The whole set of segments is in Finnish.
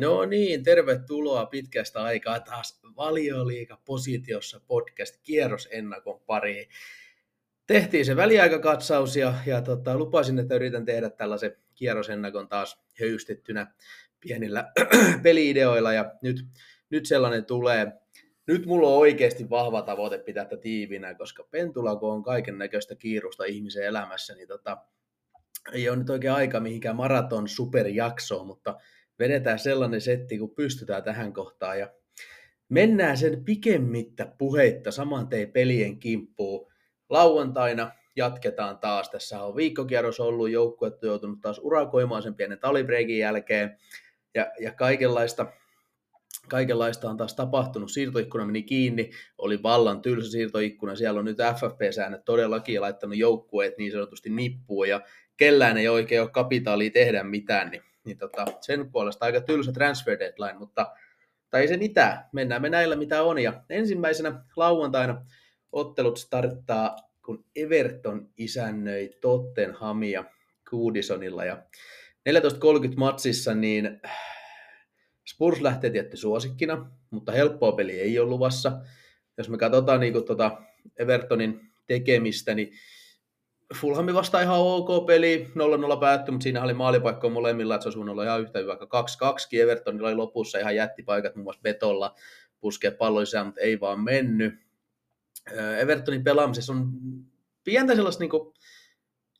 No niin, tervetuloa pitkästä aikaa taas Valioliika positiossa podcast kierrosennakon pariin. Tehtiin se väliaikakatsaus ja, ja tota, lupasin, että yritän tehdä tällaisen kierrosennakon taas höystettynä pienillä peliideoilla ja nyt, nyt sellainen tulee. Nyt mulla on oikeasti vahva tavoite pitää tätä tiivinä, koska Pentula, kun on kaiken näköistä kiirusta ihmisen elämässä, niin tota, ei ole nyt oikein aika mihinkään maraton superjaksoon, mutta vedetään sellainen setti, kun pystytään tähän kohtaan. Ja mennään sen pikemmittä puheitta saman tein pelien kimppuun. Lauantaina jatketaan taas. Tässä on viikkokierros ollut, joukkue on joutunut taas urakoimaan sen pienen talibreikin jälkeen. Ja, ja kaikenlaista, kaikenlaista on taas tapahtunut. Siirtoikkuna meni kiinni, oli vallan tylsä siirtoikkuna. Siellä on nyt FFP-säännöt todellakin laittanut joukkueet niin sanotusti nippuun ja kellään ei oikein ole kapitaalia tehdä mitään, niin niin tota, sen puolesta aika tylsä transfer deadline, mutta tai ei se mitään, mennään me näillä mitä on. Ja ensimmäisenä lauantaina ottelut starttaa, kun Everton isännöi Tottenhamia Goodisonilla ja 14.30 matsissa, niin Spurs lähtee tietty suosikkina, mutta helppoa peli ei ole luvassa. Jos me katsotaan niin tuota Evertonin tekemistä, niin Fulhami vastaa ihan ok peli, 0-0 päättyi, mutta siinä oli maalipaikko molemmilla, että se olisi olla ihan yhtä hyvä. 2-2 Evertonilla oli lopussa ihan jättipaikat, muun muassa Betolla puskee pallo lisää, mutta ei vaan mennyt. Evertonin pelaamisessa on pientä sellaista, niin kuin,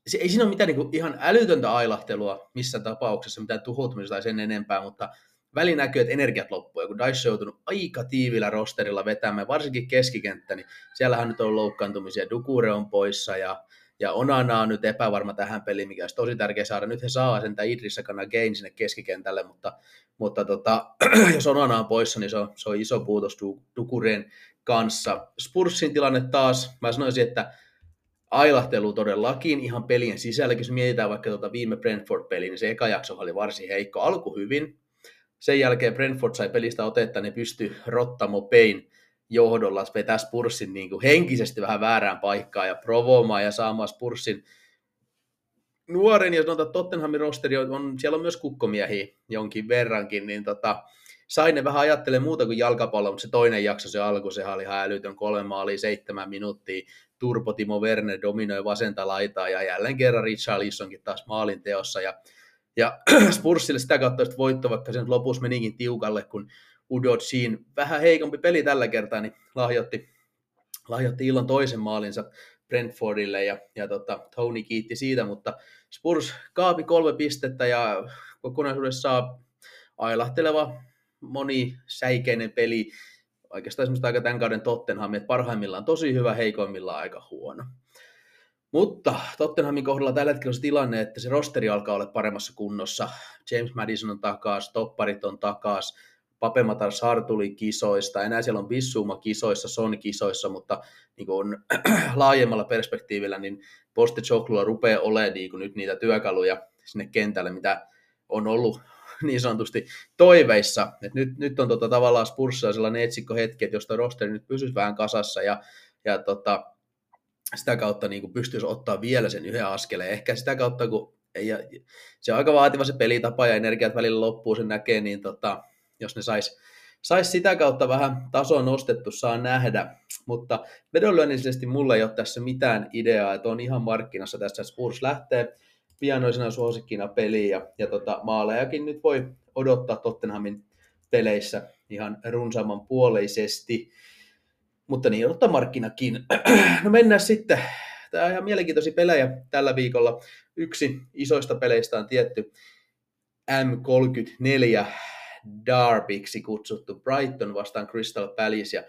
se, ei siinä ole mitään niin kuin, ihan älytöntä ailahtelua missään tapauksessa, mitään tuhoutumista tai sen enempää, mutta väli näkyy, että energiat loppuu. Ja kun Dice on joutunut aika tiivillä rosterilla vetämään, varsinkin keskikenttä, niin siellähän nyt on loukkaantumisia. Dukure on poissa ja ja Onana on nyt epävarma tähän peliin, mikä olisi tosi tärkeä saada. Nyt he saa sen Idrissa kana Gain sinne keskikentälle, mutta, mutta tota, jos Onana on poissa, niin se on, se on iso puutos Dukureen kanssa. Spursin tilanne taas, mä sanoisin, että ailahtelu todellakin ihan pelien sisällä. Jos mietitään vaikka tuota viime Brentford-peliä, niin se eka jakso oli varsin heikko. Alku hyvin, sen jälkeen Brentford sai pelistä otetta, niin pystyi Rottamo Payne johdolla vetää Spurssin niin kuin henkisesti vähän väärään paikkaan ja provoamaan ja saamaan Spurssin nuoren, ja sanotaan Tottenhamin rosteri on, siellä on myös kukkomiehiä jonkin verrankin, niin tota, sain ne vähän ajattelemaan muuta kuin jalkapallo, mutta se toinen jakso, se alku, se oli ihan älytön, kolme maalia, seitsemän minuuttia, Turpo Timo Werner dominoi vasenta laitaa, ja jälleen kerran Richarlisonkin taas maalin teossa, ja, ja Spurssille sitä kautta voitto, vaikka sen lopussa menikin tiukalle, kun Udodsin vähän heikompi peli tällä kertaa, niin lahjoitti, lahjoitti illan toisen maalinsa Brentfordille ja, ja tota, Tony kiitti siitä, mutta Spurs kaapi kolme pistettä ja kokonaisuudessaan ailahteleva monisäikeinen peli, oikeastaan semmoista aika tämän kauden Tottenham, että parhaimmillaan tosi hyvä, heikoimmillaan aika huono. Mutta Tottenhamin kohdalla tällä hetkellä on se tilanne, että se rosteri alkaa olla paremmassa kunnossa. James Madison on takas, topparit on takas, Papematar Sar tuli kisoista, enää siellä on Bissuma kisoissa, Son kisoissa, mutta niin kuin laajemmalla perspektiivillä, niin Postechoglulla rupeaa olemaan niin kuin nyt niitä työkaluja sinne kentälle, mitä on ollut niin sanotusti toiveissa. Et nyt, nyt on tota, tavallaan Spurssa sellainen etsikko hetki, että jos rosteri nyt pysyisi vähän kasassa ja, ja tota, sitä kautta niin kuin pystyisi ottaa vielä sen yhden askeleen. Ehkä sitä kautta, kun ei, se on aika vaativa se pelitapa ja energiat välillä loppuu, sen näkee, niin tota, jos ne sais, sais sitä kautta vähän tasoa nostettu, saa nähdä. Mutta vedonlyönnillisesti mulla ei ole tässä mitään ideaa, että on ihan markkinassa tässä. Spurs lähtee pianoisena suosikkina peliin ja, ja tota, maalejakin nyt voi odottaa Tottenhamin peleissä ihan runsaamman puoleisesti. Mutta niin odottaa markkinakin. No mennään sitten. Tämä on ihan mielenkiintoisia pelejä tällä viikolla. Yksi isoista peleistä on tietty M34 Darbyksi kutsuttu Brighton vastaan Crystal Palace, ja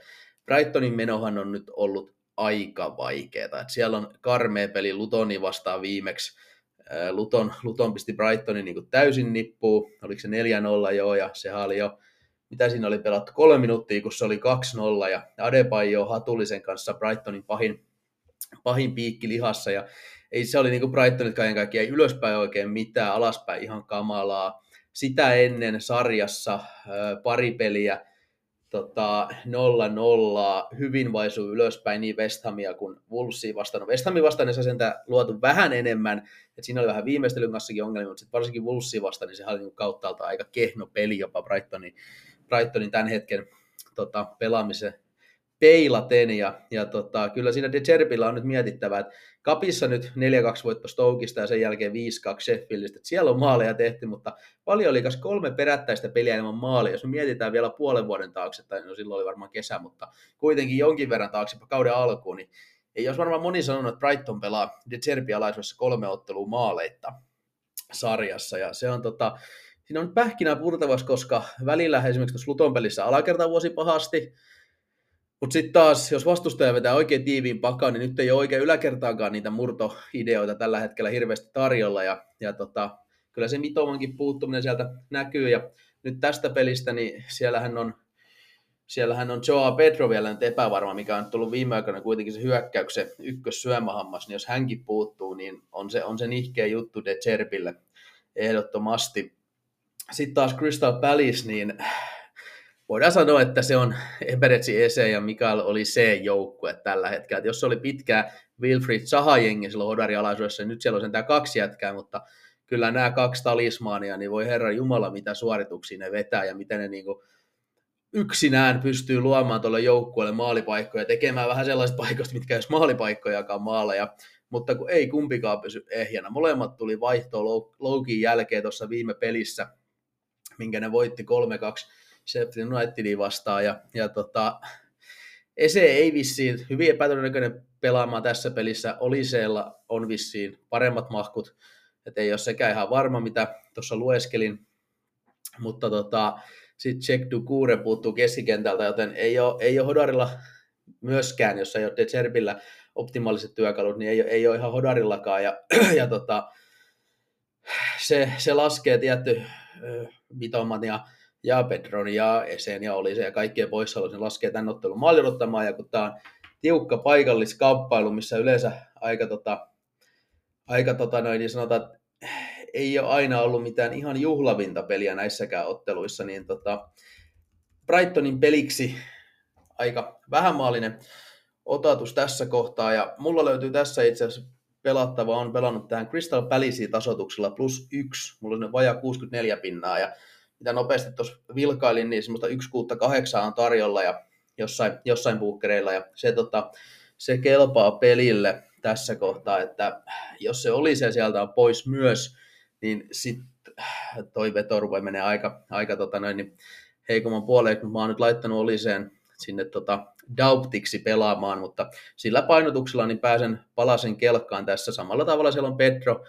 Brightonin menohan on nyt ollut aika vaikeaa. Et siellä on karmea peli Lutoni vastaan viimeksi. Luton, Luton pisti Brightonin niin kuin täysin nippuun, oliko se 4-0 joo, ja sehän oli jo, mitä siinä oli pelattu, kolme minuuttia, kun se oli 2-0, ja Adebayo Hatullisen kanssa Brightonin pahin, pahin piikki lihassa, ja ei se oli niin kuin Brightonit kaiken kaikkiaan, ei ylöspäin oikein mitään, alaspäin ihan kamalaa, sitä ennen sarjassa pari peliä tota, 0-0 hyvin vaisuu ylöspäin niin West Hamia kuin Wolvesia vastaan. No West vastaan se sentään luotu vähän enemmän, että siinä oli vähän viimeistelyn kanssakin ongelmia, mutta sitten varsinkin Wolvesia vastaan, niin se oli niin kauttaalta aika kehno peli jopa Brightonin, Brightonin tämän hetken tota, pelaamisen peilaten, ja, ja tota, kyllä siinä De Zerbillä on nyt mietittävä, että Kapissa nyt 4-2 voitto Stokeista ja sen jälkeen 5-2 Sheffieldistä. Siellä on maaleja tehty, mutta paljon oli kolme perättäistä peliä ilman maalia. Jos me mietitään vielä puolen vuoden taakse, tai no silloin oli varmaan kesä, mutta kuitenkin jonkin verran taakse kauden alkuun, niin ei olisi varmaan moni sanonut, että Brighton pelaa De Zerbi alaisuudessa kolme ottelua maaleita sarjassa. Ja se on tota, siinä on pähkinää purtavassa, koska välillä esimerkiksi tuossa Luton pelissä alakerta vuosi pahasti, mutta sitten taas, jos vastustaja vetää oikein tiiviin pakaan, niin nyt ei ole oikein yläkertaakaan niitä murtoideoita tällä hetkellä hirveästi tarjolla. Ja, ja tota, kyllä se Mitomankin puuttuminen sieltä näkyy. Ja nyt tästä pelistä, niin siellähän on, siellähän on Joa Pedro vielä nyt epävarma, mikä on tullut viime aikoina kuitenkin se hyökkäyksen ykkössyömähammas, niin jos hänkin puuttuu, niin on se, on se nihkeä juttu De Cherpille ehdottomasti. Sitten taas Crystal Palace, niin voidaan sanoa, että se on Eberetsi Ese ja Mikael oli se joukkue tällä hetkellä. jos se oli pitkää Wilfried Saha-jengi silloin Hodari-alaisuudessa, niin nyt siellä on sentään kaksi jätkää, mutta kyllä nämä kaksi talismaania, niin voi herra Jumala, mitä suorituksia ne vetää ja miten ne niinku yksinään pystyy luomaan tuolle joukkueelle maalipaikkoja, tekemään vähän sellaisista paikoista, mitkä jos maalipaikkojakaan maaleja, mutta kun ei kumpikaan pysy ehjänä. Molemmat tuli vaihtoon Loukin jälkeen tuossa viime pelissä, minkä ne voitti 3-2 Sheffield Unitedin vastaan. Ja, ja tota, Ese ei vissiin, hyvin epätodennäköinen pelaamaan tässä pelissä. Oliseella on vissiin paremmat mahkut, että ei ole sekään ihan varma, mitä tuossa lueskelin. Mutta tota, sitten Check Dukure puuttuu keskikentältä, joten ei ole, ei ole Hodarilla myöskään, jos ei ole De optimaaliset työkalut, niin ei, ei ole ihan Hodarillakaan. Ja, ja tota, se, se laskee tietty Mitoman ja Pedron ja Esen ja Olisen ja kaikkien poissaolo, ne laskee tämän ottelun maalirottamaan, ja kun tämä on tiukka paikalliskamppailu, missä yleensä aika, tota, aika tota noin, niin sanotaan, että ei ole aina ollut mitään ihan juhlavinta peliä näissäkään otteluissa, niin tota, Brightonin peliksi aika vähämaalinen otatus tässä kohtaa, ja mulla löytyy tässä itse asiassa pelattava, on pelannut tähän Crystal Palace tasotuksella plus yksi, mulla on vajaa 64 pinnaa, ja mitä nopeasti tuossa vilkailin, niin semmoista 1 kuutta on tarjolla ja jossain, jossain buukkereilla. Ja se, tota, se kelpaa pelille tässä kohtaa, että jos se oli se sieltä on pois myös, niin sitten toi veto voi menee aika, aika tota noin, niin heikomman puoleen, kun mä oon nyt laittanut Oliseen sinne tota Dauptiksi pelaamaan, mutta sillä painotuksella niin pääsen palasen kelkkaan tässä. Samalla tavalla siellä on Pedro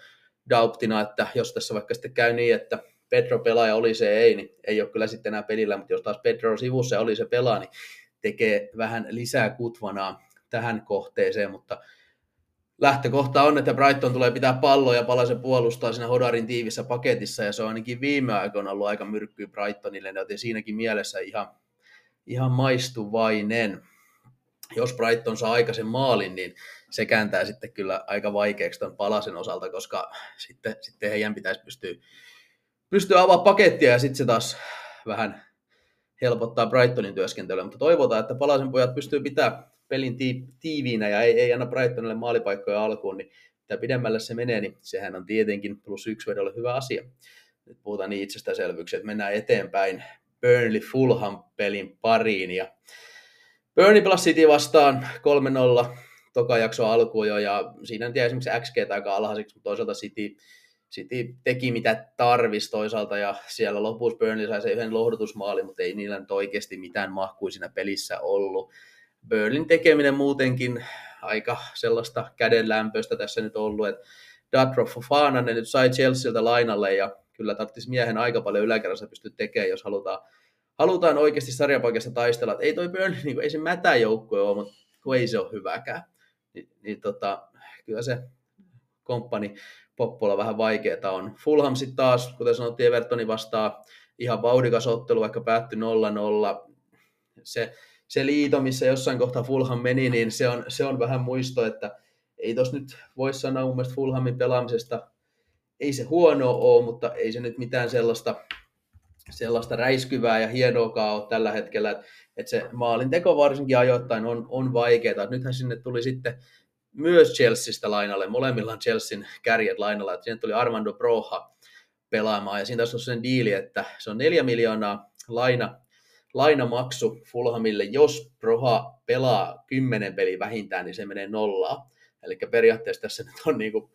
Dauptina, että jos tässä vaikka sitten käy niin, että Pedro pelaaja oli se ei, niin ei ole kyllä sitten enää pelillä, mutta jos taas Pedro sivussa oli se pelaa, niin tekee vähän lisää kutvanaa tähän kohteeseen, mutta lähtökohta on, että Brighton tulee pitää palloa ja palase puolustaa siinä Hodarin tiivissä paketissa, ja se on ainakin viime aikoina ollut aika myrkkyä Brightonille, joten siinäkin mielessä ihan, ihan maistuvainen. Jos Brighton saa aikaisen maalin, niin se kääntää sitten kyllä aika vaikeaksi tuon palasen osalta, koska sitten, sitten heidän pitäisi pystyä pystyy avaamaan pakettia ja sitten se taas vähän helpottaa Brightonin työskentelyä, mutta toivotaan, että Palasen pojat pystyy pitämään pelin tiiviinä ja ei, ei anna Brightonille maalipaikkoja alkuun, niin mitä pidemmälle se menee, niin sehän on tietenkin plus yksi vedolle hyvä asia. Nyt puhutaan niin itsestäänselvyyksiä, että mennään eteenpäin Burnley Fulham pelin pariin ja Burnley Plus City vastaan 3-0 toka jakso alkuun jo, ja siinä on esimerkiksi XG aika alhaiseksi, mutta toisaalta City City teki mitä tarvisi toisaalta ja siellä lopussa Burnley sai se yhden lohdutusmaali, mutta ei niillä nyt oikeasti mitään mahkui siinä pelissä ollut. Burnlin tekeminen muutenkin aika sellaista kädenlämpöistä tässä nyt ollut, että Datro Fofana ne nyt sai Chelsealtä lainalle ja kyllä tarvitsisi miehen aika paljon yläkerrassa pystyä tekemään, jos halutaan, halutaan oikeasti sarjapaikassa taistella. Et ei toi Burnley, niin ei se mätäjoukkue ole, mutta kun ei se ole hyväkään. Ni, niin tota, kyllä se komppani Poppola vähän vaikeaa on. Fulham sitten taas, kuten sanottiin, Evertoni vastaa ihan vauhdikas ottelu, vaikka päättyi 0-0. Se, se liito, missä jossain kohtaa Fulham meni, niin se on, se on vähän muisto, että ei tos nyt voi sanoa mun mielestä Fulhamin pelaamisesta, ei se huono ole, mutta ei se nyt mitään sellaista sellaista räiskyvää ja hienoa ole tällä hetkellä, että, että se maalinteko varsinkin ajoittain on, on vaikeaa. Nythän sinne tuli sitten myös Chelseastä lainalle, molemmilla on Chelsean kärjet lainalla, sinne tuli Armando Broha pelaamaan, ja siinä taas on sen diili, että se on neljä miljoonaa laina, lainamaksu Fulhamille, jos Broha pelaa kymmenen peliä vähintään, niin se menee nollaan. Eli periaatteessa tässä nyt on niin kuin,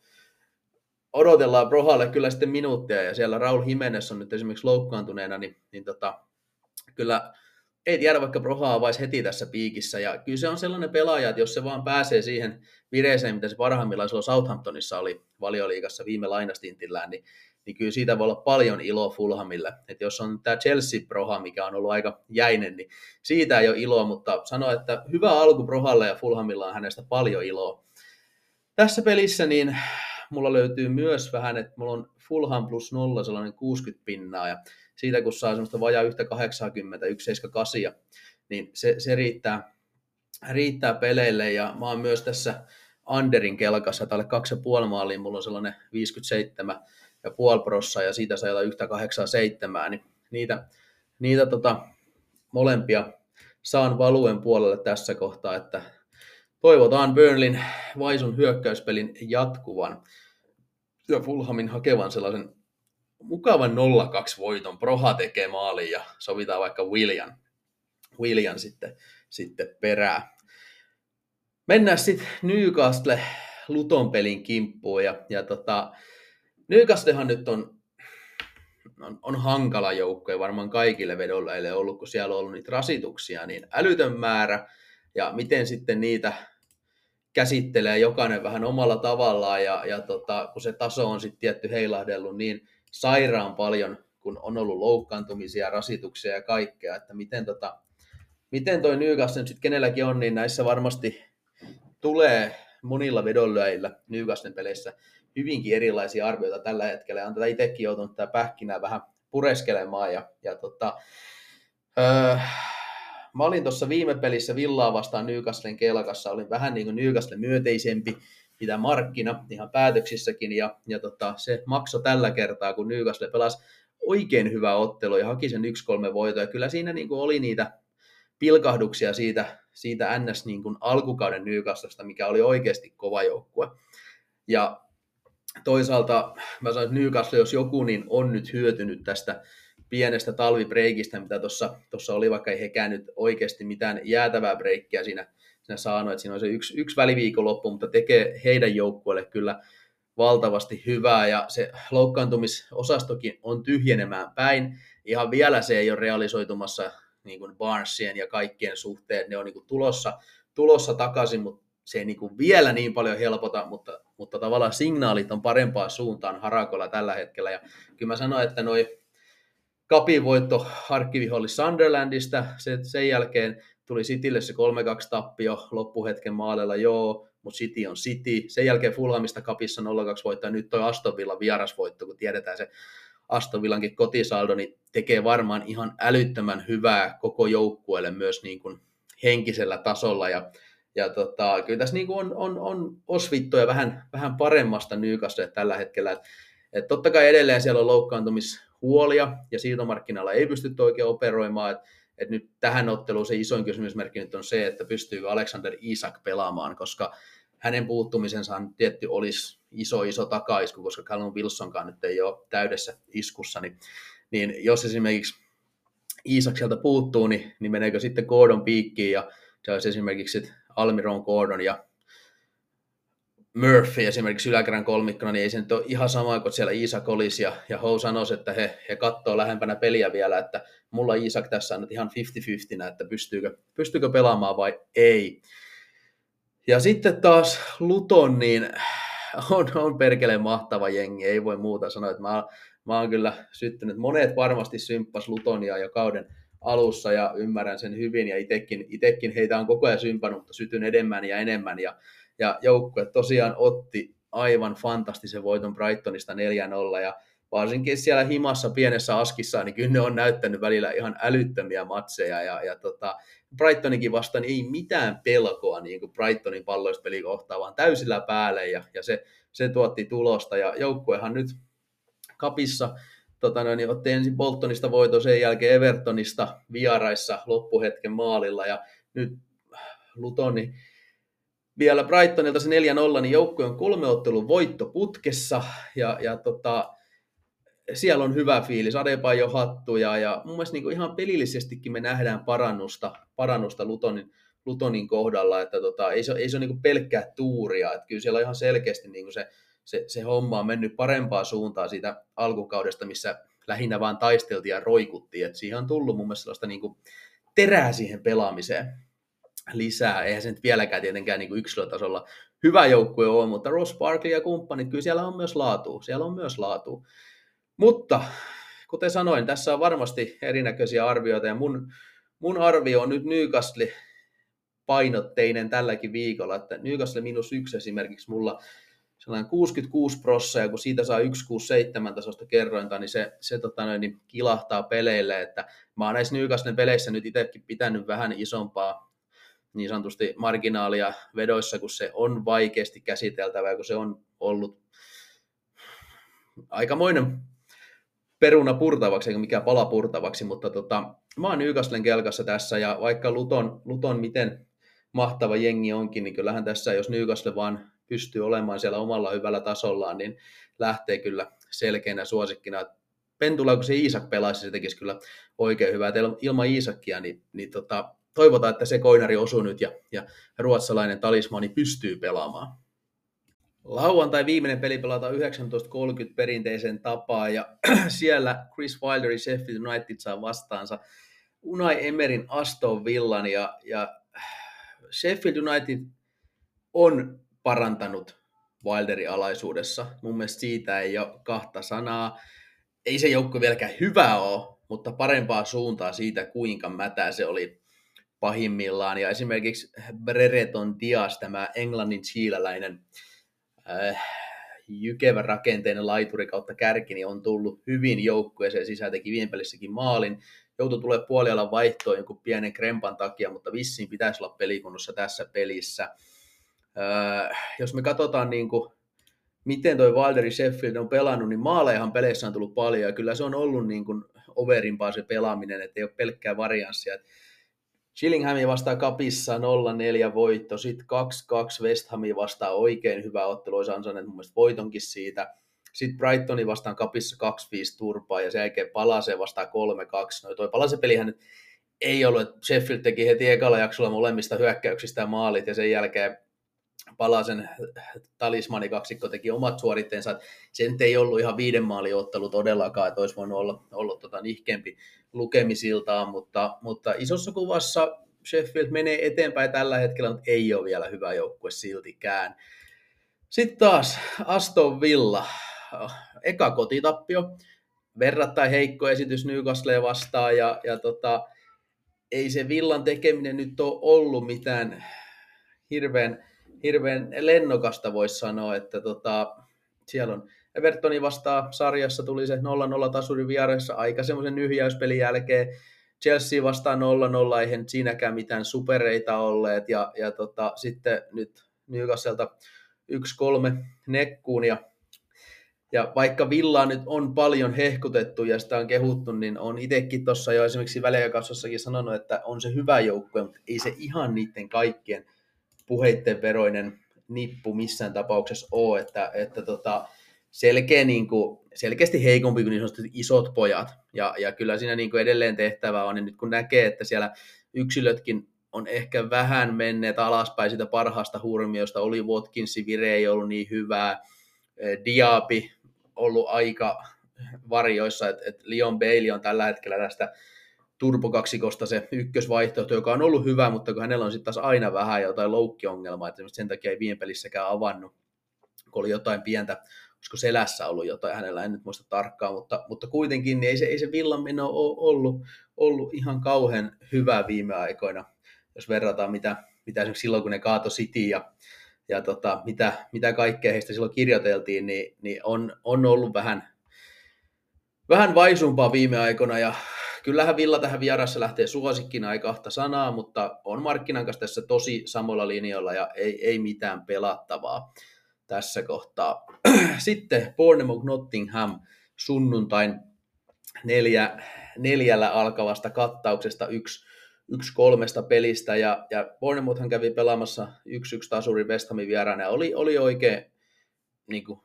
odotellaan Brohalle kyllä sitten minuuttia, ja siellä Raul Jimenez on nyt esimerkiksi loukkaantuneena, niin, niin tota, kyllä ei tiedä, vaikka Broha avaisi heti tässä piikissä. Ja kyllä se on sellainen pelaaja, että jos se vaan pääsee siihen vireeseen, mitä se parhaimmillaan silloin Southamptonissa oli valioliigassa viime lainastintillään, niin, niin kyllä siitä voi olla paljon iloa Fulhamille. Että jos on tämä Chelsea Broha, mikä on ollut aika jäinen, niin siitä ei ole iloa, mutta sano, että hyvä alku Brohalle ja Fulhamilla on hänestä paljon iloa. Tässä pelissä niin mulla löytyy myös vähän, että mulla on Fulham plus nolla sellainen 60 pinnaa, ja siitä kun saa semmoista vajaa yhtä 80, 178, niin se, se riittää, riittää peleille, ja mä oon myös tässä Anderin kelkassa, tälle kaksi ja puoli maaliin, mulla on sellainen 57 ja puoli prossa, ja siitä saa yhtä 87, niin niitä, niitä tota, molempia saan valuen puolelle tässä kohtaa, että toivotaan Burnlin vaisun hyökkäyspelin jatkuvan. Ja Fulhamin hakevan sellaisen mukavan 0-2 voiton. Proha tekee maalin ja sovitaan vaikka William, William sitten, sitten perää. Mennään sitten Newcastle Luton pelin kimppuun. Ja, ja tota, Newcastlehan nyt on, on, on hankala joukko ja varmaan kaikille vedolle ollut, kun siellä on ollut niitä rasituksia, niin älytön määrä. Ja miten sitten niitä käsittelee jokainen vähän omalla tavallaan ja, ja tota, kun se taso on sitten tietty heilahdellut niin sairaan paljon, kun on ollut loukkaantumisia, rasituksia ja kaikkea, että miten, tota, miten toi Newcastle sitten kenelläkin on, niin näissä varmasti tulee monilla vedonlyöjillä Newcastlen peleissä hyvinkin erilaisia arvioita tällä hetkellä. Ja on tätä itsekin joutunut tämä pähkinää vähän pureskelemaan ja, ja tota, öö, mä olin tuossa viime pelissä Villaa vastaan Newcastlen kelkassa, olin vähän niin kuin Newcastle myöteisempi, mitä markkina ihan päätöksissäkin, ja, ja tota, se maksoi tällä kertaa, kun Newcastle pelasi oikein hyvä ottelu ja haki sen 1-3 voito, ja kyllä siinä niin kuin oli niitä pilkahduksia siitä, siitä NS niin kuin alkukauden Newcastlesta, mikä oli oikeasti kova joukkue. Ja toisaalta mä sanoin, että Newcastle, jos joku, niin on nyt hyötynyt tästä pienestä talvibreikistä, mitä tuossa oli, vaikka ei hekään nyt oikeasti mitään jäätävää breikkiä siinä, siinä saanut, että siinä on se yksi, yksi väliviikonloppu, mutta tekee heidän joukkueelle kyllä valtavasti hyvää, ja se loukkaantumisosastokin on tyhjenemään päin. Ihan vielä se ei ole realisoitumassa niin kuin Barnesien ja kaikkien suhteen, ne on niin kuin tulossa, tulossa takaisin, mutta se ei niin kuin vielä niin paljon helpota, mutta, mutta tavallaan signaalit on parempaan suuntaan Harakolla tällä hetkellä, ja kyllä mä sanoin, että noi Kapin voitto arkkivihollis Sunderlandista, se, sen jälkeen tuli Citylle se 3-2 tappio loppuhetken maalilla, joo, mutta City on City. Sen jälkeen Fulhamista kapissa 0-2 voitto, ja nyt toi Aston Villa vierasvoitto, kun tiedetään se Aston Villankin kotisaldo, niin tekee varmaan ihan älyttömän hyvää koko joukkueelle myös niin kuin henkisellä tasolla, ja ja tota, kyllä tässä niin kuin on, on, on osvittoja vähän, vähän paremmasta Newcastle tällä hetkellä. Et, et totta kai edelleen siellä on loukkaantumis, huolia ja siirtomarkkinalla ei pystytty oikein operoimaan. Et, et nyt tähän otteluun se isoin kysymysmerkki nyt on se, että pystyykö Alexander Isak pelaamaan, koska hänen puuttumisensa tietty olisi iso iso takaisku, koska Callum Wilsonkaan nyt ei ole täydessä iskussa, niin, niin jos esimerkiksi Isak sieltä puuttuu, niin, niin meneekö sitten Gordon piikkiin ja se olisi esimerkiksi Almiron Gordon ja Murphy esimerkiksi yläkerän kolmikkona, niin ei se nyt ole ihan sama kuin siellä Isak olisi, ja, ja Hou sanoisi, että he, he katsoo lähempänä peliä vielä, että mulla Isak tässä on nyt ihan 50-50, että pystyykö, pystyykö pelaamaan vai ei. Ja sitten taas Luton, niin on, on perkeleen mahtava jengi, ei voi muuta sanoa, että mä, mä oon kyllä syttynyt, monet varmasti symppas Lutonia jo kauden alussa ja ymmärrän sen hyvin ja itekin, itekin heitä on koko ajan sympannut, mutta sytyn enemmän ja enemmän ja ja joukkue tosiaan otti aivan fantastisen voiton Brightonista 4-0 ja varsinkin siellä himassa pienessä askissa, niin kyllä ne on näyttänyt välillä ihan älyttömiä matseja ja, ja tota, Brightonikin vastaan ei mitään pelkoa niin kuin Brightonin palloista pelikohtaa, vaan täysillä päälle ja, ja se, se tuotti tulosta ja joukkuehan nyt kapissa tota noin, niin otti ensin Boltonista voito, sen jälkeen Evertonista vieraissa loppuhetken maalilla ja nyt Lutoni vielä Brightonilta se 4-0, niin joukkue on kolme ottelun voitto putkessa. Ja, ja tota, siellä on hyvä fiilis, Adebayo hattuja ja mun mielestä niin ihan pelillisestikin me nähdään parannusta, parannusta Lutonin, Lutonin kohdalla, että tota, ei se, ei se ole niin pelkkää tuuria, että kyllä siellä on ihan selkeästi niin se, se, se homma on mennyt parempaa suuntaan siitä alkukaudesta, missä lähinnä vaan taisteltiin ja roikuttiin, että siihen on tullut mun mielestä sellaista niin terää siihen pelaamiseen lisää. Eihän se nyt vieläkään tietenkään niin kuin yksilötasolla hyvä joukkue ole, mutta Ross Barkley ja kumppanit, kyllä siellä on myös laatu. Siellä on myös laatu. Mutta kuten sanoin, tässä on varmasti erinäköisiä arvioita ja mun, mun arvio on nyt Newcastle painotteinen tälläkin viikolla, että Newcastle minus yksi esimerkiksi mulla sellainen 66 prossaa, ja kun siitä saa 167 tasosta kerrointa, niin se, se tota noin, niin kilahtaa peleille, että mä oon näissä Newcastlen peleissä nyt itsekin pitänyt vähän isompaa niin sanotusti marginaalia vedoissa, kun se on vaikeasti käsiteltävä, kun se on ollut aikamoinen peruna purtavaksi, eikä mikään pala purtavaksi, mutta tota, mä oon Newcastlen kelkassa tässä, ja vaikka Luton, Luton miten mahtava jengi onkin, niin kyllähän tässä, jos Newcastle vaan pystyy olemaan siellä omalla hyvällä tasollaan, niin lähtee kyllä selkeänä suosikkina. Pentula, kun se Iisak pelaisi, se tekisi kyllä oikein hyvää. Ilman Iisakkia, niin, niin tota, toivotaan, että se koinari osuu nyt ja, ja ruotsalainen talismani pystyy pelaamaan. Lauantai viimeinen peli pelataan 19.30 perinteisen tapaan ja siellä Chris Wilder ja Sheffield United saa vastaansa Unai Emerin Aston Villan ja, ja Sheffield United on parantanut Wilderin alaisuudessa. Mun mielestä siitä ei ole kahta sanaa. Ei se joukko vieläkään hyvä ole, mutta parempaa suuntaa siitä, kuinka mätää se oli pahimmillaan. Ja esimerkiksi Brereton Dias, tämä englannin siiläläinen äh, jykevä rakenteinen laituri kautta kärki, niin on tullut hyvin joukkueeseen sisään, teki viime maalin. Joutui tulee puolialan vaihtoon jonkun pienen krempan takia, mutta vissiin pitäisi olla pelikunnossa tässä pelissä. Öö, jos me katsotaan niin kuin, miten toi Wilderi Sheffield on pelannut, niin maalejahan peleissä on tullut paljon, ja kyllä se on ollut niin kuin overimpaa se pelaaminen, että ei ole pelkkää varianssia. Chillinghami vastaa kapissa 0-4 voitto, sitten 2-2 West Hami vastaa oikein hyvä ottelu, olisi ansainnut mun mielestä voitonkin siitä. Sitten Brightoni vastaan kapissa 2-5 turpaa ja sen jälkeen Palase vastaa 3-2. No toi Palase pelihän nyt ei ollut, että Sheffield teki heti ekalla jaksolla molemmista hyökkäyksistä maalit ja sen jälkeen Palasen talismani kaksikko teki omat suoritteensa. Se nyt ei ollut ihan viiden maalin ottelu todellakaan, että olisi voinut olla, olla tota nihkeämpi lukemisiltaan, mutta, mutta isossa kuvassa Sheffield menee eteenpäin tällä hetkellä, mutta ei ole vielä hyvä joukkue siltikään. Sitten taas Aston Villa, eka kotitappio, verrattain heikko esitys Newcastle vastaan ja, ja tota, ei se Villan tekeminen nyt ole ollut mitään hirveän hirveän lennokasta voisi sanoa, että tota, siellä on Evertoni vastaa sarjassa tuli se 0-0 tasuri vieressä aika semmoisen nyhjäyspelin jälkeen. Chelsea vastaa 0-0, eihän siinäkään mitään supereita olleet. Ja, ja tota, sitten nyt Newcastlelta 1-3 nekkuun. Ja, ja vaikka Villaa nyt on paljon hehkutettu ja sitä on kehuttu, niin on itsekin tuossa jo esimerkiksi väliaikassossakin sanonut, että on se hyvä joukkue, mutta ei se ihan niiden kaikkien puheitten veroinen nippu missään tapauksessa ole, että, että tota, selkeä, niin kuin, selkeästi heikompi kuin niin isot pojat. Ja, ja kyllä siinä niin kuin edelleen tehtävä on, niin nyt kun näkee, että siellä yksilötkin on ehkä vähän menneet alaspäin sitä parhaasta hurmiosta, oli Watkinsi, vire ei ollut niin hyvää, Diapi ollut aika varjoissa, että, että Leon Bailey on tällä hetkellä tästä turbokaksikosta se ykkösvaihtoehto, joka on ollut hyvä, mutta kun hänellä on sitten taas aina vähän jotain loukkiongelmaa, että sen takia ei viime pelissäkään avannut, kun oli jotain pientä, olisiko selässä ollut jotain, hänellä en nyt muista tarkkaan, mutta, mutta kuitenkin niin ei se, ei se villanmeno ole ollut, ollut ihan kauhean hyvä viime aikoina, jos verrataan mitä, mitä esimerkiksi silloin, kun ne kaato City ja, ja tota, mitä, mitä kaikkea heistä silloin kirjoiteltiin, niin, niin on, on ollut vähän, vähän vaisumpaa viime aikoina ja kyllähän Villa tähän vierassa lähtee suosikkina, ei kahta sanaa, mutta on markkinan kanssa tässä tosi samalla linjalla ja ei, ei mitään pelattavaa tässä kohtaa. Sitten Bournemouth Nottingham sunnuntain neljä, neljällä alkavasta kattauksesta yksi, yksi kolmesta pelistä, ja, ja Bournemouthhan kävi pelaamassa yksi yksi tasuri West Hamin vieraana, ja oli, oli oikein niin kuin,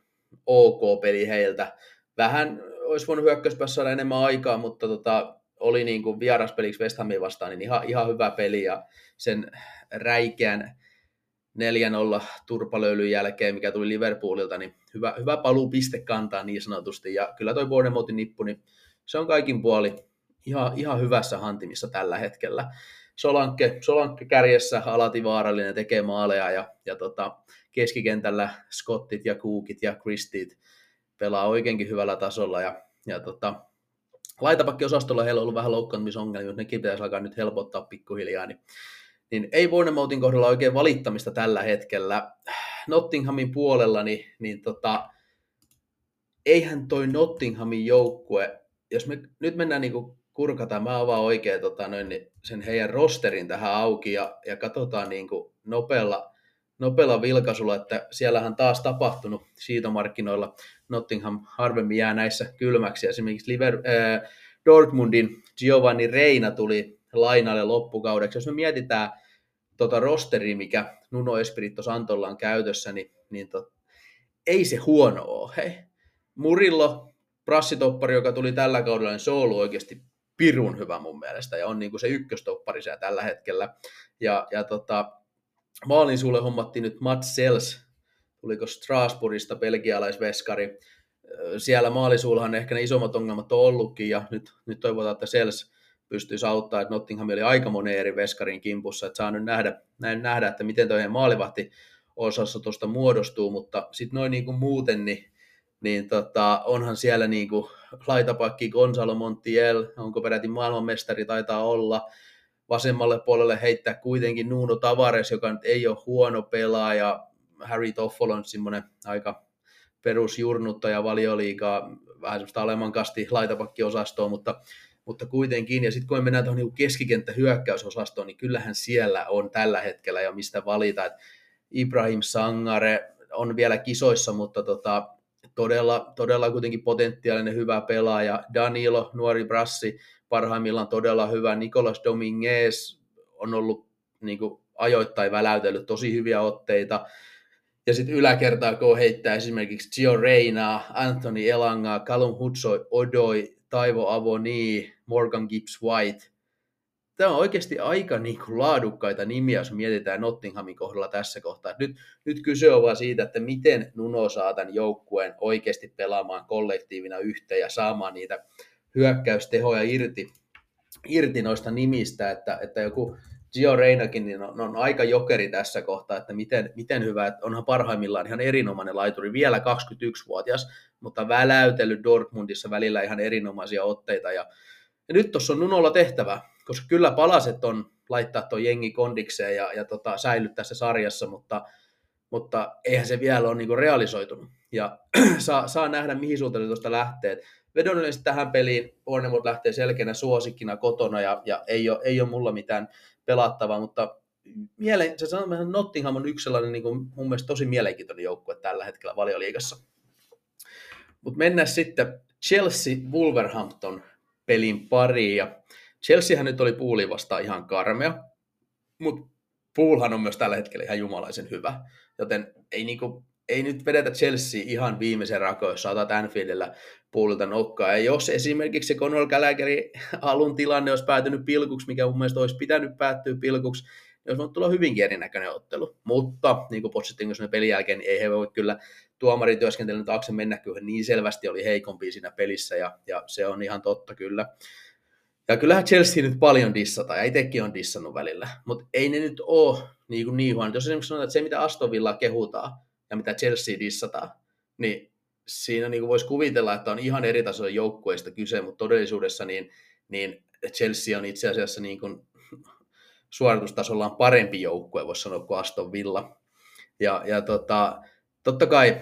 ok peli heiltä. Vähän olisi voinut hyökkäyspäässä saada enemmän aikaa, mutta tota, oli niin kuin vieraspeliksi West Hamin vastaan, niin ihan, ihan hyvä peli, ja sen räikeän 4-0 turpalöylyn jälkeen, mikä tuli Liverpoolilta, niin hyvä, hyvä paluu pistekantaa niin sanotusti. Ja kyllä toi Bournemouthin nippu, niin se on kaikin puoli ihan, ihan hyvässä hantimissa tällä hetkellä. Solanke, Solanke kärjessä alati vaarallinen, tekee maaleja ja, ja tota, keskikentällä Scottit ja Cookit ja Kristit pelaa oikeinkin hyvällä tasolla ja, ja tota, laitapakkiosastolla heillä on ollut vähän loukkaantumisongelmia, mutta nekin pitäisi alkaa nyt helpottaa pikkuhiljaa, niin niin ei Bournemouthin kohdalla oikein valittamista tällä hetkellä. Nottinghamin puolella, niin, niin tota, eihän toi Nottinghamin joukkue, jos me nyt mennään niin kurkataan, mä avaan oikein tota, noin, niin sen heidän rosterin tähän auki ja, ja katsotaan niin kuin nopealla, nopealla vilkaisulla, että siellähän taas tapahtunut siitomarkkinoilla. Nottingham harvemmin jää näissä kylmäksi. Esimerkiksi Liver, äh, Dortmundin Giovanni Reina tuli lainalle loppukaudeksi. Jos me mietitään tota rosteria, mikä Nuno Espirito Santolla on käytössä, niin, niin to, ei se huono ole. Hei. Murillo, prassitoppari, joka tuli tällä kaudella, niin se on ollut oikeasti pirun hyvä mun mielestä ja on niin kuin se ykköstoppari siellä tällä hetkellä. Ja, ja tota, maalin sulle hommattiin nyt Mats Sels, tuliko Strasbourgista belgialaisveskari. Siellä maalisuullahan ehkä ne isommat ongelmat on ollutkin ja nyt, nyt toivotaan, että Sels pystyisi auttamaan, että Nottingham oli aika monen eri veskarin kimpussa, että saa nyt nähdä, näin nähdä että miten tuo maalivahti osassa tuosta muodostuu, mutta sitten noin niin kuin muuten, niin, niin tota, onhan siellä niin kuin laitapakki Gonzalo Montiel, onko peräti maailmanmestari, taitaa olla, vasemmalle puolelle heittää kuitenkin Nuno Tavares, joka nyt ei ole huono pelaaja, Harry Toffol on semmoinen aika perusjurnuttaja valioliikaa, vähän semmoista aleman-kasti laitapakkiosastoa, mutta mutta kuitenkin, ja sitten kun me mennään tuohon niin keskikenttä hyökkäysosastoon, niin kyllähän siellä on tällä hetkellä jo mistä valita, että Ibrahim Sangare on vielä kisoissa, mutta tota, todella, todella kuitenkin potentiaalinen hyvä pelaaja. Danilo, nuori brassi, parhaimmillaan todella hyvä. Nicolas Dominguez on ollut niin kuin, ajoittain väläytellyt tosi hyviä otteita. Ja sitten yläkertaa, kun heittää esimerkiksi Gio Reina, Anthony Elanga, Callum Hudson Odoi, Taivo Avoni, Morgan Gibbs White. Tämä on oikeasti aika niin kuin laadukkaita nimiä, jos mietitään Nottinghamin kohdalla tässä kohtaa. Nyt, nyt kyse on vaan siitä, että miten Nuno saa tämän joukkueen oikeasti pelaamaan kollektiivina yhteen ja saamaan niitä hyökkäystehoja irti, irti noista nimistä, että, että joku Gio Reinakin niin on, on, aika jokeri tässä kohtaa, että miten, miten hyvä, että onhan parhaimmillaan ihan erinomainen laituri, vielä 21-vuotias, mutta väläytellyt Dortmundissa välillä ihan erinomaisia otteita. Ja, ja nyt tuossa on Nunolla tehtävä, koska kyllä palaset on laittaa tuo jengi kondikseen ja, ja tota, säilyttää se sarjassa, mutta, mutta eihän se vielä ole niinku realisoitunut. Ja saa, saa nähdä, mihin suuntaan tuosta lähtee. Vedonnollisesti tähän peliin Bournemouth lähtee selkeänä suosikkina kotona ja, ja ei, ole, ei ole mulla mitään pelattavaa, mutta miele, se sanoo, että Nottingham on yksi sellainen niin kuin, mun mielestä tosi mielenkiintoinen joukkue tällä hetkellä valioliigassa. Mutta mennään sitten Chelsea-Wolverhampton pelin pariin. Ja Chelseahän nyt oli Puuli vasta ihan karmea, mutta Poolhan on myös tällä hetkellä ihan jumalaisen hyvä. Joten ei, niinku, ei nyt vedetä Chelsea ihan viimeisen rakoon, jos saatat Anfieldillä Poolilta nokkaa. Ja jos esimerkiksi se Conor Gallagherin alun tilanne olisi päätynyt pilkuksi, mikä mun mielestä olisi pitänyt päättyä pilkuksi, niin olisi voinut tulla hyvinkin erinäköinen ottelu. Mutta niin kuin Pochettino sanoi pelin jälkeen, niin ei he voi kyllä tuomarityöskentelyn taakse mennä, kyllä niin selvästi oli heikompi siinä pelissä, ja, ja se on ihan totta kyllä. Ja kyllähän Chelsea nyt paljon dissata, ja itsekin on dissannut välillä, mutta ei ne nyt ole niin, kuin niin huono. Jos esimerkiksi sanotaan, että se mitä Aston Villa kehutaan, ja mitä Chelsea dissataan, niin siinä niin kuin voisi kuvitella, että on ihan eri tasoinen joukkueista kyse, mutta todellisuudessa niin, niin Chelsea on itse asiassa niin kuin suoritustasollaan parempi joukkue, voisi sanoa, kuin Aston Villa. Ja, ja tota, totta kai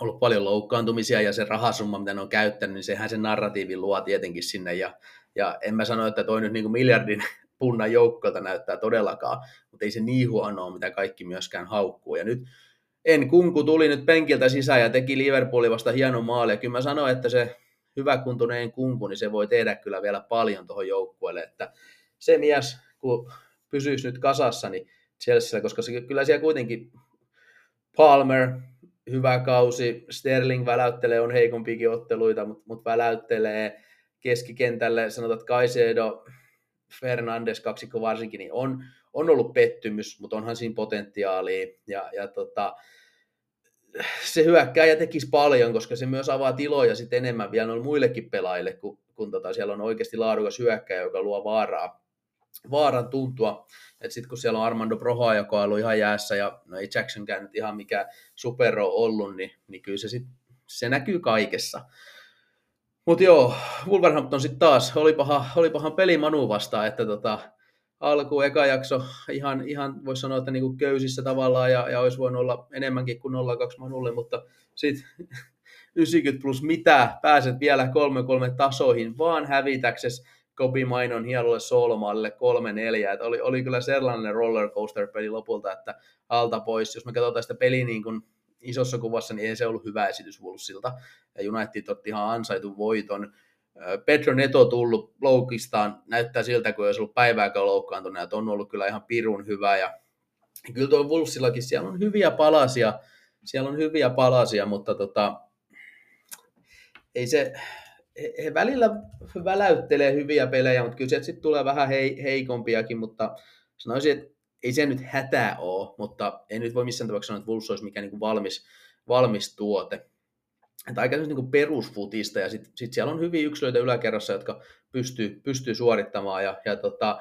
ollut paljon loukkaantumisia ja se rahasumma, mitä ne on käyttänyt, niin sehän se narratiivi luo tietenkin sinne. Ja, ja en mä sano, että toi nyt niin kuin miljardin punnan joukkoilta näyttää todellakaan, mutta ei se niin huonoa, mitä kaikki myöskään haukkuu. Ja nyt en kunku tuli nyt penkiltä sisään ja teki Liverpoolin vasta hieno maali. Ja kyllä mä sanoin, että se hyväkuntoinen kunku, niin se voi tehdä kyllä vielä paljon tuohon joukkueelle, että se mies, kun pysyisi nyt kasassa, niin Chelsea, koska se, kyllä siellä kuitenkin Palmer, hyvä kausi, Sterling väläyttelee, on heikompiakin otteluita, mutta mut väläyttelee keskikentälle, sanotaan, että Kaisedo, Fernandes kaksikko varsinkin, niin on, on ollut pettymys, mutta onhan siinä potentiaalia. Ja, ja tota, se hyökkääjä tekisi paljon, koska se myös avaa tiloja sitten enemmän vielä noille muillekin pelaajille, kun, kun tota, siellä on oikeasti laadukas hyökkäjä, joka luo vaaraa, vaaran tuntua. Sitten kun siellä on Armando Broha, joka on ollut ihan jäässä, ja no ei Jacksonkään nyt ihan mikä supero ollut, niin, niin kyllä se, sit, se näkyy kaikessa. Mutta joo, Wolverhampton sitten taas, olipahan, olipahan peli Manu vastaan, että tota, alku, eka jakso ihan, ihan voisi sanoa, että niinku köysissä tavallaan ja, ja olisi voinut olla enemmänkin kuin 0-2 Manulle, mutta sitten 90 plus mitä, pääset vielä 3-3 tasoihin, vaan hävitäksesi Kobi Mainon hienolle solmaalle 3-4, että oli, oli kyllä sellainen rollercoaster-peli lopulta, että alta pois, jos me katsotaan sitä peliä niin kuin isossa kuvassa, niin ei se ollut hyvä esitys Wolvesilta, ja United otti ihan ansaitu voiton, Pedro Neto tullut loukistaan, näyttää siltä, kun olisi ollut päivääkään loukkaantunut, että on ollut kyllä ihan pirun hyvä. Ja kyllä tuo Wolfsillakin, siellä on hyviä palasia, siellä on hyviä palasia, mutta tota, ei se, he välillä väläyttelee hyviä pelejä, mutta kyllä sieltä sitten tulee vähän hei, heikompiakin, mutta sanoisin, että ei se nyt hätää ole, mutta ei nyt voi missään tapauksessa sanoa, että Wolves olisi mikään niin valmis, valmis tuote että aika niin perusfutista ja sitten sit siellä on hyviä yksilöitä yläkerrassa, jotka pystyy, pystyy suorittamaan ja, ja tota,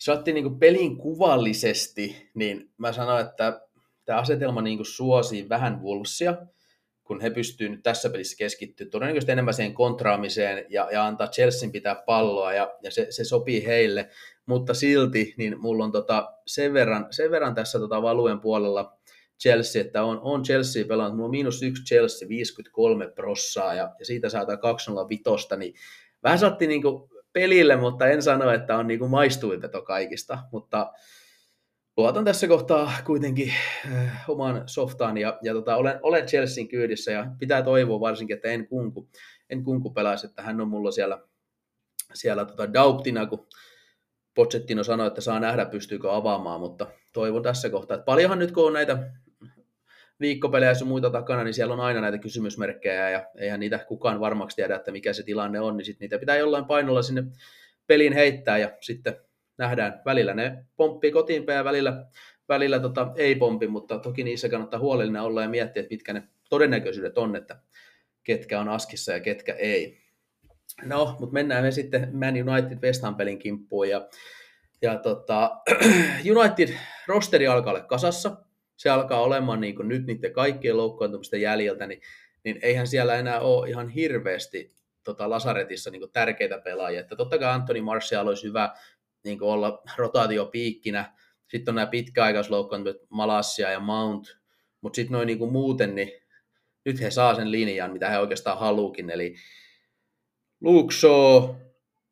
saatti niin pelin kuvallisesti, niin mä sanoin, että tämä asetelma niin suosii vähän Wolvesia, kun he pystyvät nyt tässä pelissä keskittyä todennäköisesti enemmän siihen kontraamiseen ja, ja antaa Chelsean pitää palloa ja, ja se, se, sopii heille, mutta silti niin mulla on tota, sen, verran, sen verran tässä tota valuen puolella Chelsea, että on, on Chelsea pelannut, mulla on miinus yksi Chelsea, 53 prossaa ja, ja siitä saattaa 205, niin vähän saatti niin pelille, mutta en sano, että on niin maistuin veto kaikista, mutta luotan tässä kohtaa kuitenkin äh, oman softaan ja, ja tota, olen, olen Chelsean kyydissä ja pitää toivoa varsinkin, että en kunku, en kunku pelaisi, että hän on mulla siellä, siellä tota doubtina, kun Pochettino sanoi, että saa nähdä, pystyykö avaamaan, mutta toivon tässä kohtaa, että paljonhan nyt kun on näitä viikkopelejä ja muita takana, niin siellä on aina näitä kysymysmerkkejä ja eihän niitä kukaan varmaksi tiedä, että mikä se tilanne on, niin sitten niitä pitää jollain painolla sinne peliin heittää ja sitten nähdään välillä ne pomppii kotiin ja välillä, välillä tota, ei pompi, mutta toki niissä kannattaa huolellinen olla ja miettiä, että mitkä ne todennäköisyydet on, että ketkä on askissa ja ketkä ei. No, mutta mennään me sitten Man United West Ham pelin kimppuun ja, ja tota, United rosteri alkaa olla kasassa, se alkaa olemaan niin kuin nyt niiden kaikkien loukkaantumisten jäljiltä, niin, niin eihän siellä enää ole ihan hirveästi tota, Lasaretissa niin kuin tärkeitä pelaajia. Että totta kai Anthony Martial olisi hyvä niin kuin olla rotaatiopiikkinä. Sitten on nämä pitkäaikaisloukkaantumiset Malassia ja Mount, mutta sitten noin niin kuin muuten, niin nyt he saa sen linjan, mitä he oikeastaan haluukin. Eli Luke Shaw,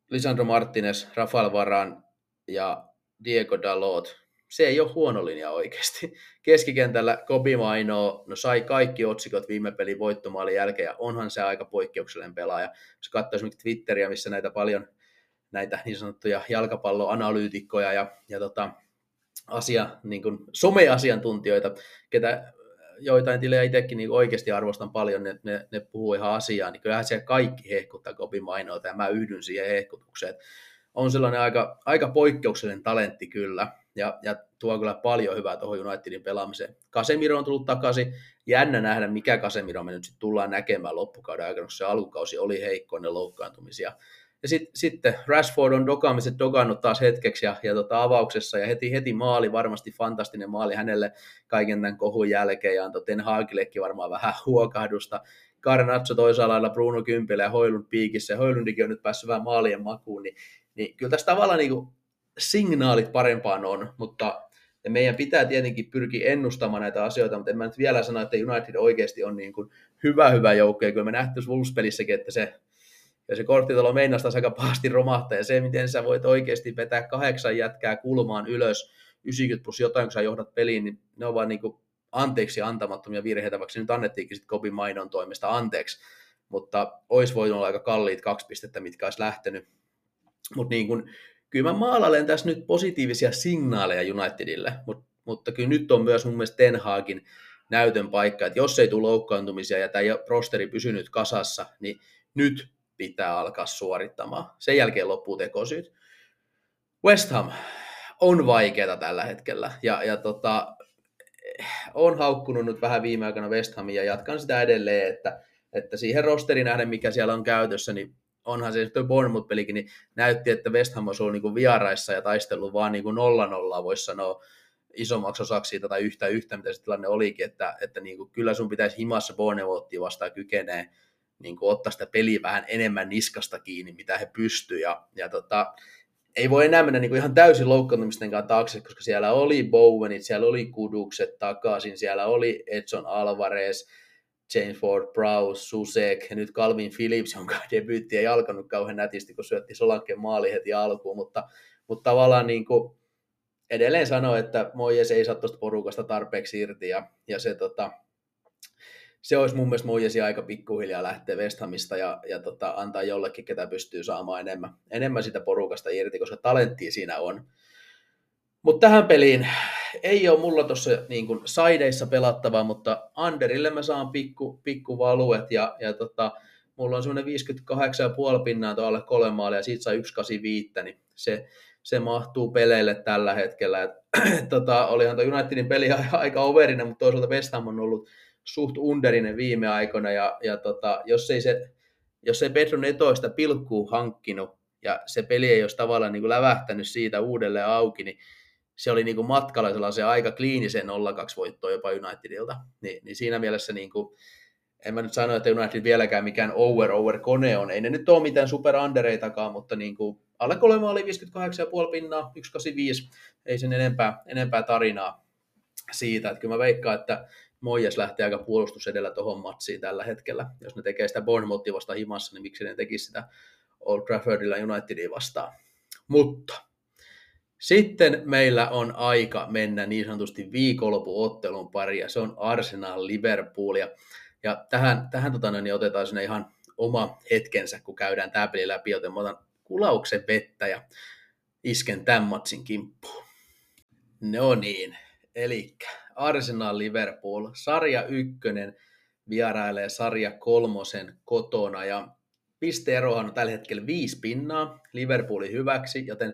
Lisandro Martinez, Rafael Varan ja Diego Dalot se ei ole huono linja oikeasti. Keskikentällä Kobi Maino no sai kaikki otsikot viime pelin voittomaalin jälkeen, ja onhan se aika poikkeuksellinen pelaaja. Jos katsoo esimerkiksi Twitteriä, missä näitä paljon näitä niin sanottuja jalkapalloanalyytikkoja ja, ja tota, asia, niin kuin someasiantuntijoita, ketä joitain tilejä itsekin niin oikeasti arvostan paljon, ne, ne, ne puhuu ihan asiaa, niin kyllähän siellä kaikki hehkuttaa Kobi Mainoita, ja mä yhdyn siihen hehkutukseen. On sellainen aika, aika poikkeuksellinen talentti kyllä, ja, ja tuo kyllä paljon hyvää tuohon Unitedin pelaamiseen. Casemiro on tullut takaisin, jännä nähdä, mikä Casemiro me nyt sitten tullaan näkemään loppukauden aikana, koska se alkukausi oli heikko ennen loukkaantumisia. Ja sit, sitten Rashford on dokaamiset dokannut taas hetkeksi ja, ja tota avauksessa ja heti, heti maali, varmasti fantastinen maali hänelle kaiken tämän kohun jälkeen ja antoi Ten Hagillekin varmaan vähän huokahdusta. Garnaccio toisella lailla Bruno Kympilä ja Hoilund piikissä ja Hoilundikin on nyt päässyt vähän maalien makuun, niin, niin kyllä tässä tavallaan niin kuin signaalit parempaan on, mutta meidän pitää tietenkin pyrkiä ennustamaan näitä asioita, mutta en mä nyt vielä sano, että United oikeasti on niin kuin hyvä, hyvä joukko, ja kyllä me nähty Wolves-pelissäkin, että se, ja se korttitalo meinasi aika pahasti romahtaa, ja se, miten sä voit oikeasti vetää kahdeksan jätkää kulmaan ylös, 90 plus jotain, kun sä johdat peliin, niin ne on vaan niin kuin anteeksi antamattomia virheitä, vaikka se nyt annettiinkin sitten Kobi Mainon toimesta anteeksi. mutta olisi voinut olla aika kalliit kaksi pistettä, mitkä olisi lähtenyt. Mutta niin kun, kyllä mä maalailen tässä nyt positiivisia signaaleja Unitedille, mutta, mutta kyllä nyt on myös mun mielestä Ten Hagin näytön paikka, että jos ei tule loukkaantumisia ja tämä rosteri pysynyt kasassa, niin nyt pitää alkaa suorittamaan. Sen jälkeen loppuu tekosyyt. West Ham on vaikeaa tällä hetkellä ja, ja tota, on haukkunut nyt vähän viime aikoina West Hamia ja jatkan sitä edelleen, että, että siihen rosterin nähden, mikä siellä on käytössä, niin onhan se tuo Bournemouth-pelikin, niin näytti, että West Ham olisi ollut niin vieraissa ja taistellut vaan niin nolla nollaa, voisi sanoa isommaksi osaksi siitä tai yhtä yhtä, mitä se tilanne olikin, että, että niin kuin, kyllä sun pitäisi himassa Bournemouthia vastaan kykenee niin kuin, ottaa sitä peliä vähän enemmän niskasta kiinni, mitä he pystyvät. Ja, ja tota, ei voi enää mennä niin kuin ihan täysin loukkaantumisten kanssa taakse, koska siellä oli Bowenit, siellä oli Kudukset takaisin, siellä oli Edson Alvarez, James Ford Prowse, Susek nyt Calvin Phillips, jonka debyytti ei alkanut kauhean nätisti, kun syötti Solanken maali heti alkuun, mutta, mutta tavallaan niin kuin edelleen sanoo, että Moijes ei saa tuosta porukasta tarpeeksi irti ja, ja se, tota, se olisi mun mielestä Moijesi aika pikkuhiljaa lähteä West Hamista ja, ja tota, antaa jollekin, ketä pystyy saamaan enemmän, enemmän sitä porukasta irti, koska talenttia siinä on. Mutta tähän peliin ei ole mulla tuossa niin saideissa pelattavaa, mutta Anderille mä saan pikku, pikku valuet ja, ja tota, mulla on semmoinen 58,5 pinnaa tuolle kolme maalia ja siitä saa 185, niin se, se mahtuu peleille tällä hetkellä. Et, tota, olihan tuo Unitedin peli aika overinen, mutta toisaalta West Ham on ollut suht underinen viime aikoina, ja, ja tota, jos, ei se, jos ei Pedro Netoista pilkkuu hankkinut, ja se peli ei olisi tavallaan niin kuin lävähtänyt siitä uudelleen auki, niin se oli niin kuin matkalla sellaisen aika kliinisen 0-2 voittoa jopa Unitedilta. Ni, niin siinä mielessä niin kuin, en mä nyt sano, että United vieläkään mikään over-over-kone on. Ei ne nyt ole mitään super undereitakaan, mutta niin kuin alle kolme oli 58,5 pinnaa, 185, ei sen enempää, enempää tarinaa siitä. Että kyllä mä veikkaan, että Moijas lähtee aika puolustus edellä tuohon matsiin tällä hetkellä. Jos ne tekee sitä Bournemouthia vasta himassa, niin miksi ne tekisi sitä Old Traffordilla Unitedia vastaan. Mutta sitten meillä on aika mennä niin sanotusti viikonlopuottelun pari, ja se on Arsenal Liverpool. Ja, ja tähän, tähän tota, niin otetaan sinne ihan oma hetkensä, kun käydään tämä peli läpi, joten mä otan kulauksen vettä ja isken tämän matsin kimppuun. No niin, eli Arsenal Liverpool, sarja ykkönen vierailee sarja kolmosen kotona ja pisteerohan on tällä hetkellä viisi pinnaa Liverpoolin hyväksi, joten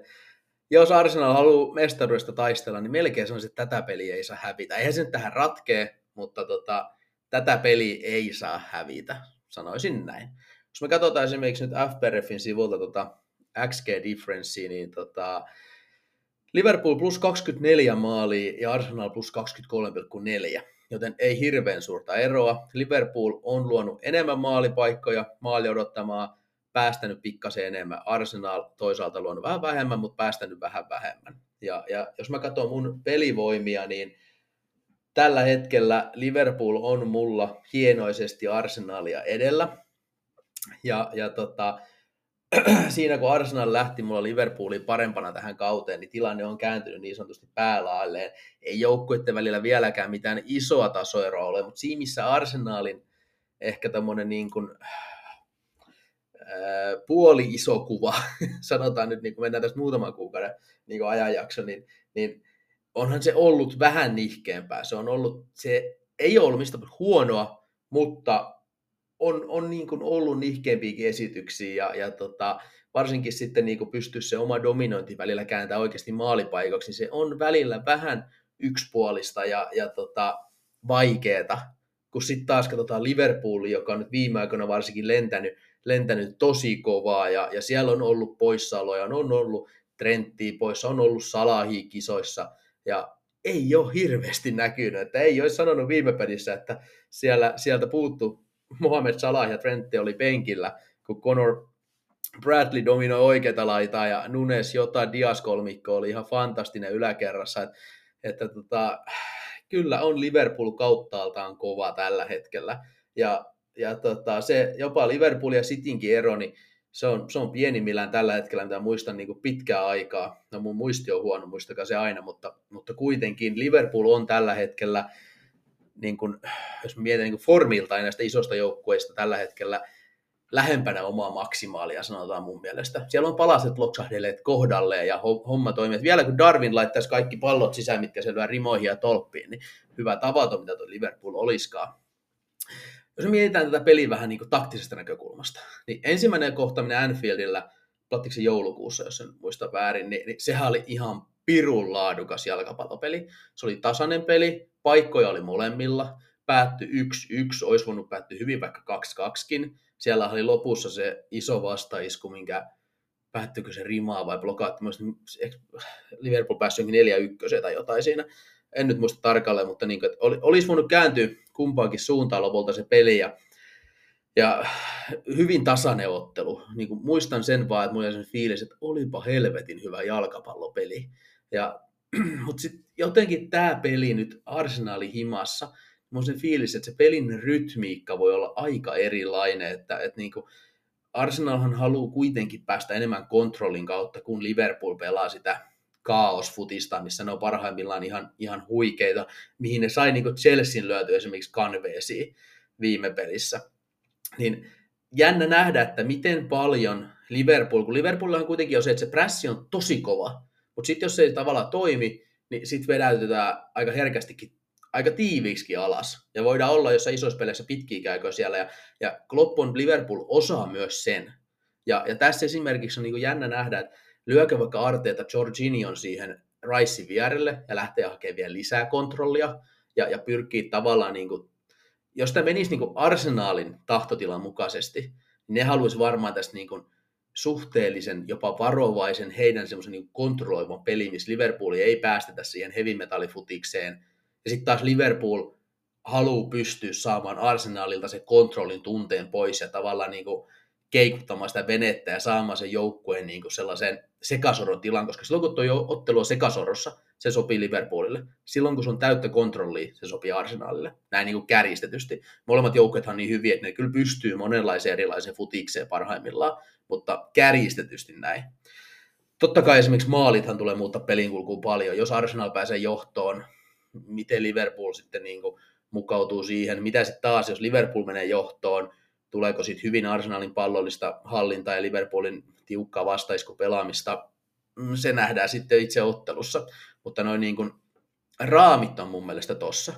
jos Arsenal haluaa mestaruudesta taistella, niin melkein se on, että tätä peliä ei saa hävitä. Eihän se nyt tähän ratkee, mutta tota, tätä peliä ei saa hävitä, sanoisin näin. Jos me katsotaan esimerkiksi nyt FPRFin sivulta tota XG difference, niin tota, Liverpool plus 24 maalia ja Arsenal plus 23,4, joten ei hirveän suurta eroa. Liverpool on luonut enemmän maalipaikkoja, maali odottamaa, päästänyt pikkasen enemmän. Arsenal toisaalta luonut vähän vähemmän, mutta päästänyt vähän vähemmän. Ja, ja jos mä katson mun pelivoimia, niin tällä hetkellä Liverpool on mulla hienoisesti Arsenalia edellä. Ja, ja tota, siinä kun Arsenal lähti mulla Liverpoolin parempana tähän kauteen, niin tilanne on kääntynyt niin sanotusti päälailleen. Ei joukkuiden välillä vieläkään mitään isoa tasoeroa ole, mutta siinä missä Arsenalin ehkä tämmöinen niin kuin, puoli iso kuva, sanotaan nyt niin kuin mennään tästä muutaman kuukauden niin ajanjakso, niin, niin onhan se ollut vähän nihkeämpää. Se on ollut, se ei ole ollut mistä huonoa, mutta on, on niin kuin ollut nihkeämpiäkin esityksiä ja, ja tota, varsinkin sitten niin kuin pystyy se oma dominointi välillä kääntää oikeasti maalipaikoksi, niin se on välillä vähän yksipuolista ja, ja tota, vaikeeta, kun sitten taas katsotaan Liverpooli, joka on nyt viime aikoina varsinkin lentänyt, lentänyt tosi kovaa ja, ja siellä on ollut poissaoloja, on ollut Trenttiä poissa, on ollut Salahi kisoissa ja ei ole hirveästi näkynyt, että ei olisi sanonut viime pelissä, että siellä, sieltä puuttu Mohamed Salah ja Trentti oli penkillä, kun Conor Bradley dominoi oikeita laitaa ja Nunes Jota Dias kolmikko oli ihan fantastinen yläkerrassa. Että, että tota, kyllä on Liverpool kauttaaltaan kova tällä hetkellä. Ja, ja tota, se jopa Liverpool ja Citynkin ero, niin se on, se on pienimmillään tällä hetkellä, mitä muistan niin pitkää aikaa. No mun muisti on huono, muistakaa se aina, mutta, mutta kuitenkin Liverpool on tällä hetkellä – niin kuin, jos mietin niin formilta näistä isosta joukkueista tällä hetkellä lähempänä omaa maksimaalia, sanotaan mun mielestä. Siellä on palaset loksahdelleet kohdalleen ja homma toimii. Vielä kun Darwin laittaisi kaikki pallot sisään, mitkä se rimoihin ja tolppiin, niin hyvä tavaton, mitä tuo Liverpool oliskaan. Jos me mietitään tätä peliä vähän niin kuin taktisesta näkökulmasta, niin ensimmäinen kohtaaminen Anfieldillä, plattiksi joulukuussa, jos en muista väärin, niin, niin sehän oli ihan pirun laadukas jalkapallopeli. Se oli tasainen peli, paikkoja oli molemmilla, päättyi 1-1, olisi voinut päättyä hyvin vaikka 2-2kin. Siellä oli lopussa se iso vastaisku, minkä päättyykö se rimaa vai blokaatti. Liverpool pääsi jonkin 4-1 tai jotain siinä. En nyt muista tarkalleen, mutta niin oli, olisi voinut kääntyä kumpaankin suuntaan lopulta se peli. Ja, ja hyvin tasainen ottelu. Niin kuin muistan sen vaan, että mulla sen fiilis, että olipa helvetin hyvä jalkapallopeli. Ja, mutta sitten jotenkin tämä peli nyt Arsenalin himassa, mulla sen fiilis, että se pelin rytmiikka voi olla aika erilainen, että, että niin kuin Arsenalhan haluaa kuitenkin päästä enemmän kontrollin kautta, kun Liverpool pelaa sitä kaosfutista, missä ne on parhaimmillaan ihan, ihan huikeita, mihin ne sai niin Chelsean löytyä esimerkiksi kanveesiin viime pelissä. Niin jännä nähdä, että miten paljon Liverpool, kun Liverpoolilla kuitenkin on se, että se pressi on tosi kova, mutta sitten jos se ei tavallaan toimi, niin sitten vedäytetään aika herkästikin aika tiiviiksi alas. Ja voidaan olla jossain isoissa peleissä pitkiä siellä. Ja, ja Klopp on Liverpool osaa myös sen. Ja, ja tässä esimerkiksi on niin jännä nähdä, että lyökö vaikka Arteeta Jorginho siihen Ricein vierelle ja lähtee hakemaan vielä lisää kontrollia ja, ja pyrkii tavallaan, niin kuin, jos tämä menisi niin kuin arsenaalin tahtotilan mukaisesti, niin ne haluaisi varmaan tästä niin kuin suhteellisen, jopa varovaisen heidän semmoisen niin kontrolloivan pelin, missä Liverpool ei päästetä siihen heavy ja sitten taas Liverpool haluaa pystyä saamaan Arsenalilta se kontrollin tunteen pois ja tavallaan niin kuin keikuttamaan sitä venettä ja saamaan sen joukkueen niin kuin sellaisen sekasoron tilan, koska silloin kun tuo ottelu on sekasorossa, se sopii Liverpoolille. Silloin kun se on täyttä kontrollia, se sopii Arsenalille. Näin niin kuin kärjistetysti. Molemmat joukkueet on niin hyviä, että ne kyllä pystyy monenlaiseen erilaiseen futikseen parhaimmillaan, mutta kärjistetysti näin. Totta kai esimerkiksi maalithan tulee muuttaa pelinkulkuun paljon. Jos Arsenal pääsee johtoon, miten Liverpool sitten niin kuin mukautuu siihen, mitä sitten taas, jos Liverpool menee johtoon, tuleeko sitten hyvin Arsenalin pallollista hallintaa ja Liverpoolin tiukkaa pelaamista, mm, se nähdään sitten itse ottelussa, mutta noin niin kuin raamit on mun mielestä tossa.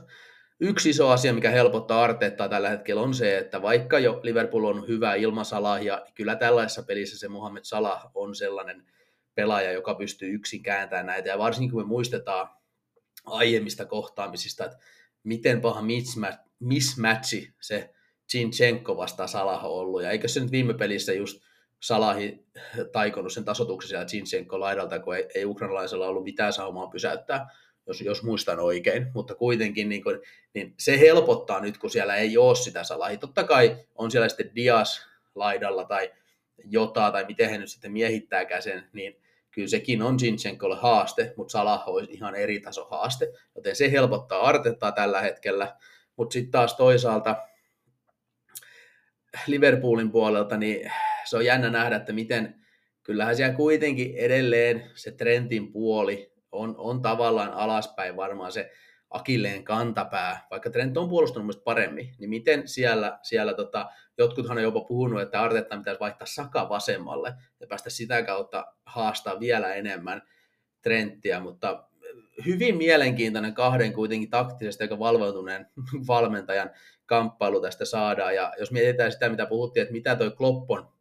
Yksi iso asia, mikä helpottaa Arteettaa tällä hetkellä on se, että vaikka jo Liverpool on hyvä ilman Salahia, niin kyllä tällaisessa pelissä se Mohamed Salah on sellainen pelaaja, joka pystyy yksin kääntämään näitä. Ja varsinkin kun me muistetaan aiemmista kohtaamisista, että miten paha mismatchi se Chinchenko vastaan Salah on ollut. Ja eikö se nyt viime pelissä just Salahi taikonut sen tasotuksen siellä Chinchenko laidalta, kun ei, ei ukrainalaisella ollut mitään saumaa pysäyttää, jos, jos muistan oikein. Mutta kuitenkin niin, kuin, niin se helpottaa nyt, kun siellä ei ole sitä Salahi. Totta kai on siellä sitten Dias laidalla tai Jota tai miten he nyt sitten miehittääkään sen, niin kyllä sekin on Zinchenkolle haaste, mutta Salah olisi ihan eri taso haaste, joten se helpottaa Artettaa tällä hetkellä, mutta sitten taas toisaalta Liverpoolin puolelta, niin se on jännä nähdä, että miten, kyllähän siellä kuitenkin edelleen se Trentin puoli on, on tavallaan alaspäin varmaan se Akilleen kantapää, vaikka Trent on puolustanut mielestäni paremmin, niin miten siellä, siellä tota, jotkuthan on jopa puhunut, että Artetta pitäisi vaihtaa Saka vasemmalle ja päästä sitä kautta haastaa vielä enemmän Trenttiä, mutta hyvin mielenkiintoinen kahden kuitenkin taktisesti aika valveutuneen valmentajan kamppailu tästä saadaan. Ja jos mietitään sitä, mitä puhuttiin, että mitä toi Kloppon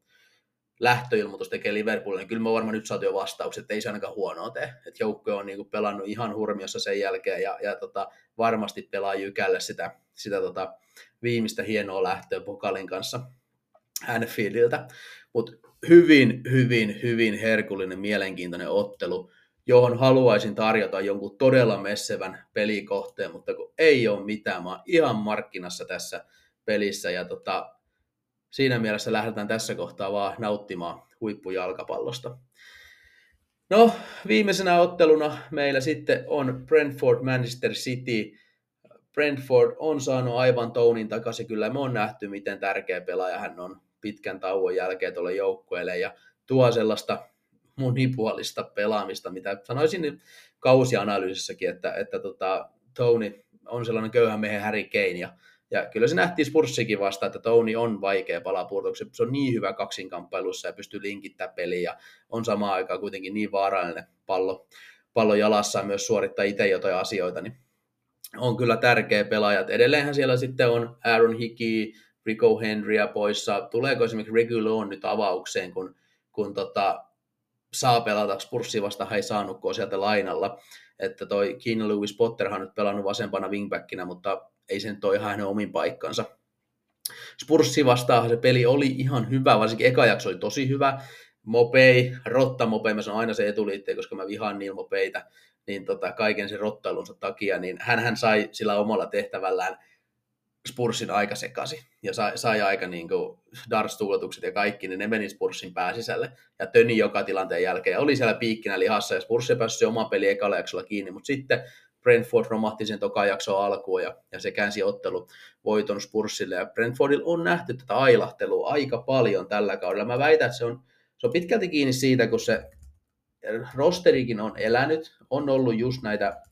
lähtöilmoitus tekee Liverpoolille, niin kyllä me varmaan nyt saatu jo vastaukset, että ei se ainakaan huonoa tee. Että joukkue on niin kuin pelannut ihan hurmiossa sen jälkeen ja, ja tota, varmasti pelaa Jykälle sitä, sitä tota, viimeistä hienoa lähtöä Pokalin kanssa Anfieldiltä. Mutta hyvin, hyvin, hyvin herkullinen, mielenkiintoinen ottelu, johon haluaisin tarjota jonkun todella messevän pelikohteen, mutta kun ei ole mitään, mä oon ihan markkinassa tässä pelissä ja tota, siinä mielessä lähdetään tässä kohtaa vaan nauttimaan huippujalkapallosta. No, viimeisenä otteluna meillä sitten on Brentford Manchester City. Brentford on saanut aivan Tounin takaisin. Kyllä me on nähty, miten tärkeä pelaaja hän on pitkän tauon jälkeen tuolle joukkueelle ja tuo sellaista monipuolista pelaamista, mitä sanoisin kausianalyysissäkin, että, että tota, Tony on sellainen köyhän miehen Harry Kane ja Ja kyllä se nähtiin Spurssikin vasta, että Tony on vaikea palaa pudotukseen. Se on niin hyvä kaksinkamppailussa ja pystyy linkittämään peliä ja on samaan aikaan kuitenkin niin vaarallinen pallo, pallo jalassa myös suorittaa itse jotain asioita, niin on kyllä tärkeä pelaaja. Edelleenhän siellä sitten on Aaron Hickey, Rico Henrya poissa. Tuleeko esimerkiksi Regulon nyt avaukseen, kun, kun tota, saa pelata Spurssia vasta ei saanut, kun sieltä lainalla. Että toi Keenan Lewis Potterhan on nyt pelannut vasempana wingbackinä, mutta ei se nyt ole ihan hänen omin paikkansa. Spurssi vastaan se peli oli ihan hyvä, varsinkin eka jakso oli tosi hyvä. Mopei, Rotta Mopei, mä sanon aina se etuliitteen, koska mä vihaan niillä Mopeita, niin tota, kaiken sen rottailunsa takia, niin hän, hän sai sillä omalla tehtävällään Spursin aika sekasi ja sai, sai aika niin darts ja kaikki, niin ne meni Spursin pääsisälle ja töni joka tilanteen jälkeen. Oli siellä piikkinä lihassa ja Spurs pääsi se oma peli ekalla jaksolla kiinni, mutta sitten Brentford romahti sen toka jakso alkuun ja, ja se käänsi ottelu voiton Spursille. Ja Brentfordilla on nähty tätä ailahtelua aika paljon tällä kaudella. Mä väitän, että se on, se on pitkälti kiinni siitä, kun se rosterikin on elänyt, on ollut just näitä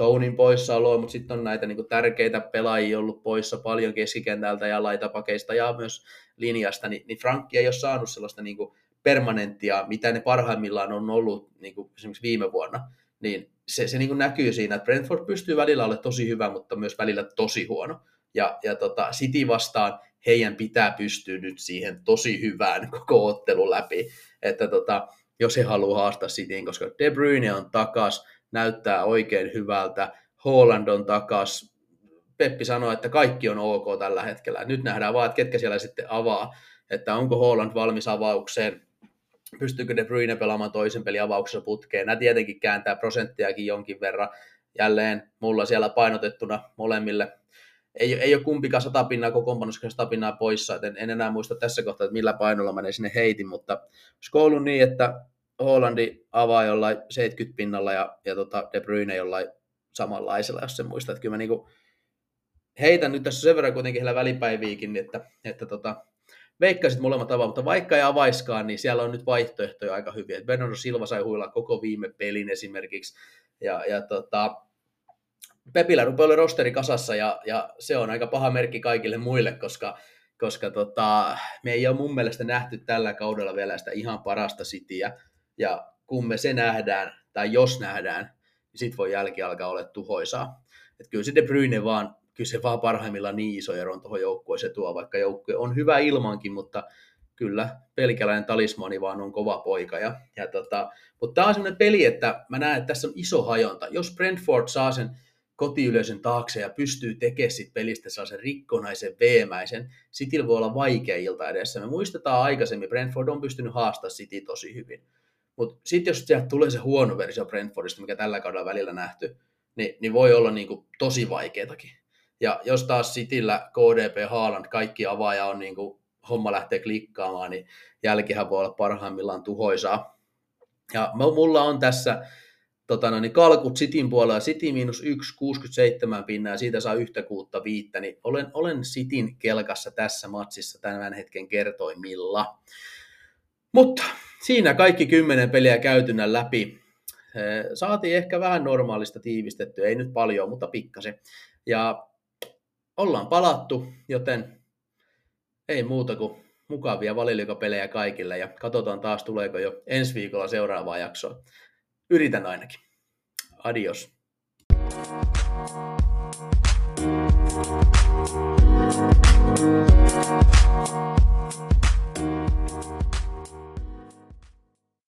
Tounin poissaoloa, mutta sitten on näitä niin tärkeitä pelaajia ollut poissa paljon keskikentältä ja laitapakeista ja myös linjasta, niin, niin Frankki ei ole saanut sellaista niin permanenttia, mitä ne parhaimmillaan on ollut niin kuin esimerkiksi viime vuonna, niin se, se niin näkyy siinä, että Brentford pystyy välillä olemaan tosi hyvä, mutta myös välillä tosi huono. Ja, ja tota, City vastaan heidän pitää pystyä nyt siihen tosi hyvään koko ottelun läpi, että tota, jos he haluaa haastaa Cityin, koska De Bruyne on takas, näyttää oikein hyvältä, Holland on takas, Peppi sanoi, että kaikki on ok tällä hetkellä. Nyt nähdään vaan, että ketkä siellä sitten avaa, että onko Holland valmis avaukseen, pystyykö De Bruyne pelaamaan toisen pelin avauksessa putkeen. Nämä tietenkin kääntää prosenttiakin jonkin verran. Jälleen mulla siellä painotettuna molemmille. Ei, ei ole kumpikaan satapinnaa kokoonpanossa satapinnaa poissa, en, en enää muista tässä kohtaa, että millä painolla mä sinne heitin, mutta olisi niin, että Hollandi avaa jollain 70 pinnalla ja, ja tota De Bruyne jollain samanlaisella, jos se muistaa. Että kyllä mä niinku heitän nyt tässä sen verran kuitenkin heillä välipäiviikin, että, että tota, veikkaisit molemmat avaa, mutta vaikka ei avaiskaan, niin siellä on nyt vaihtoehtoja aika hyviä. Bernardo Silva sai huilla koko viime pelin esimerkiksi, ja, ja tota, Pepillä rupeaa olla rosteri kasassa, ja, ja, se on aika paha merkki kaikille muille, koska, koska tota, me ei ole mun mielestä nähty tällä kaudella vielä sitä ihan parasta sitiä, ja kun me se nähdään, tai jos nähdään, niin sit voi jälki alkaa olla tuhoisaa. Et kyllä se De Bruyne vaan, kyllä se vaan parhaimmillaan niin iso ero tuohon joukkueeseen tuo, vaikka joukkue on hyvä ilmankin, mutta kyllä pelkäläinen talismani vaan on kova poika. Ja, ja tota, mutta tämä on sellainen peli, että mä näen, että tässä on iso hajonta. Jos Brentford saa sen kotiyleisön taakse ja pystyy tekemään sit pelistä sellaisen rikkonaisen, veemäisen, Cityllä voi olla vaikea ilta edessä. Me muistetaan aikaisemmin, Brentford on pystynyt haastamaan City tosi hyvin. Mutta sitten jos sieltä tulee se huono versio Brentfordista, mikä tällä kaudella välillä nähty, niin, niin voi olla niinku tosi vaikeatakin. Ja jos taas Cityllä KDP, Haaland, kaikki avaaja on niinku, homma lähtee klikkaamaan, niin jälkihän voi olla parhaimmillaan tuhoisaa. Ja mulla on tässä tota no, niin kalkut Cityn puolella, City miinus 1, 67 pinnaa, siitä saa yhtä kuutta viittä, niin olen, olen Cityn kelkassa tässä matsissa tämän hetken kertoimilla. Mutta siinä kaikki kymmenen peliä käytynä läpi. Saatiin ehkä vähän normaalista tiivistettyä, ei nyt paljon, mutta pikkasen. Ja ollaan palattu, joten ei muuta kuin mukavia valilikopelejä kaikille ja katsotaan taas tuleeko jo ensi viikolla seuraavaa jaksoa. Yritän ainakin. Adios.